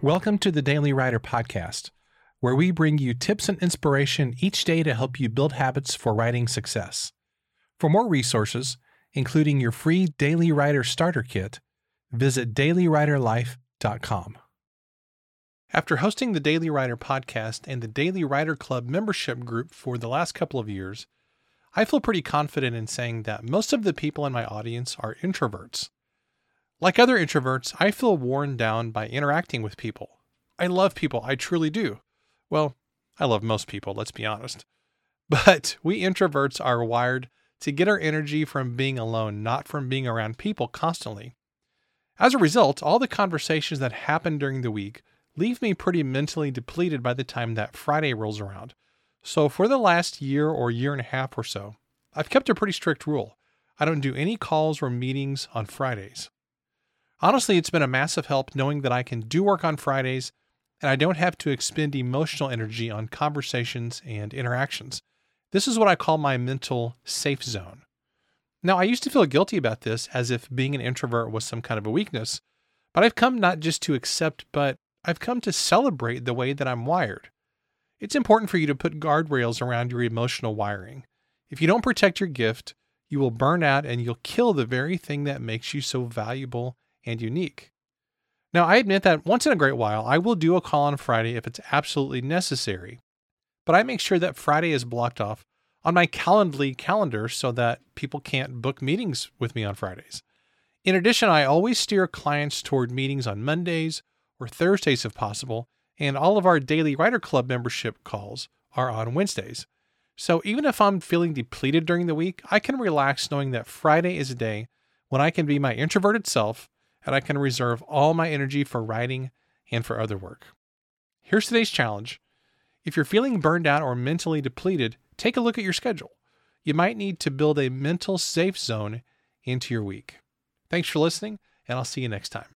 Welcome to the Daily Writer Podcast, where we bring you tips and inspiration each day to help you build habits for writing success. For more resources, including your free Daily Writer Starter Kit, visit dailywriterlife.com. After hosting the Daily Writer Podcast and the Daily Writer Club membership group for the last couple of years, I feel pretty confident in saying that most of the people in my audience are introverts. Like other introverts, I feel worn down by interacting with people. I love people, I truly do. Well, I love most people, let's be honest. But we introverts are wired to get our energy from being alone, not from being around people constantly. As a result, all the conversations that happen during the week leave me pretty mentally depleted by the time that Friday rolls around. So, for the last year or year and a half or so, I've kept a pretty strict rule. I don't do any calls or meetings on Fridays. Honestly, it's been a massive help knowing that I can do work on Fridays and I don't have to expend emotional energy on conversations and interactions. This is what I call my mental safe zone. Now, I used to feel guilty about this as if being an introvert was some kind of a weakness, but I've come not just to accept, but I've come to celebrate the way that I'm wired. It's important for you to put guardrails around your emotional wiring. If you don't protect your gift, you will burn out and you'll kill the very thing that makes you so valuable and unique. Now, I admit that once in a great while, I will do a call on Friday if it's absolutely necessary, but I make sure that Friday is blocked off on my Calendly calendar so that people can't book meetings with me on Fridays. In addition, I always steer clients toward meetings on Mondays or Thursdays if possible, and all of our Daily Writer Club membership calls are on Wednesdays. So even if I'm feeling depleted during the week, I can relax knowing that Friday is a day when I can be my introverted self and I can reserve all my energy for writing and for other work. Here's today's challenge. If you're feeling burned out or mentally depleted, take a look at your schedule. You might need to build a mental safe zone into your week. Thanks for listening, and I'll see you next time.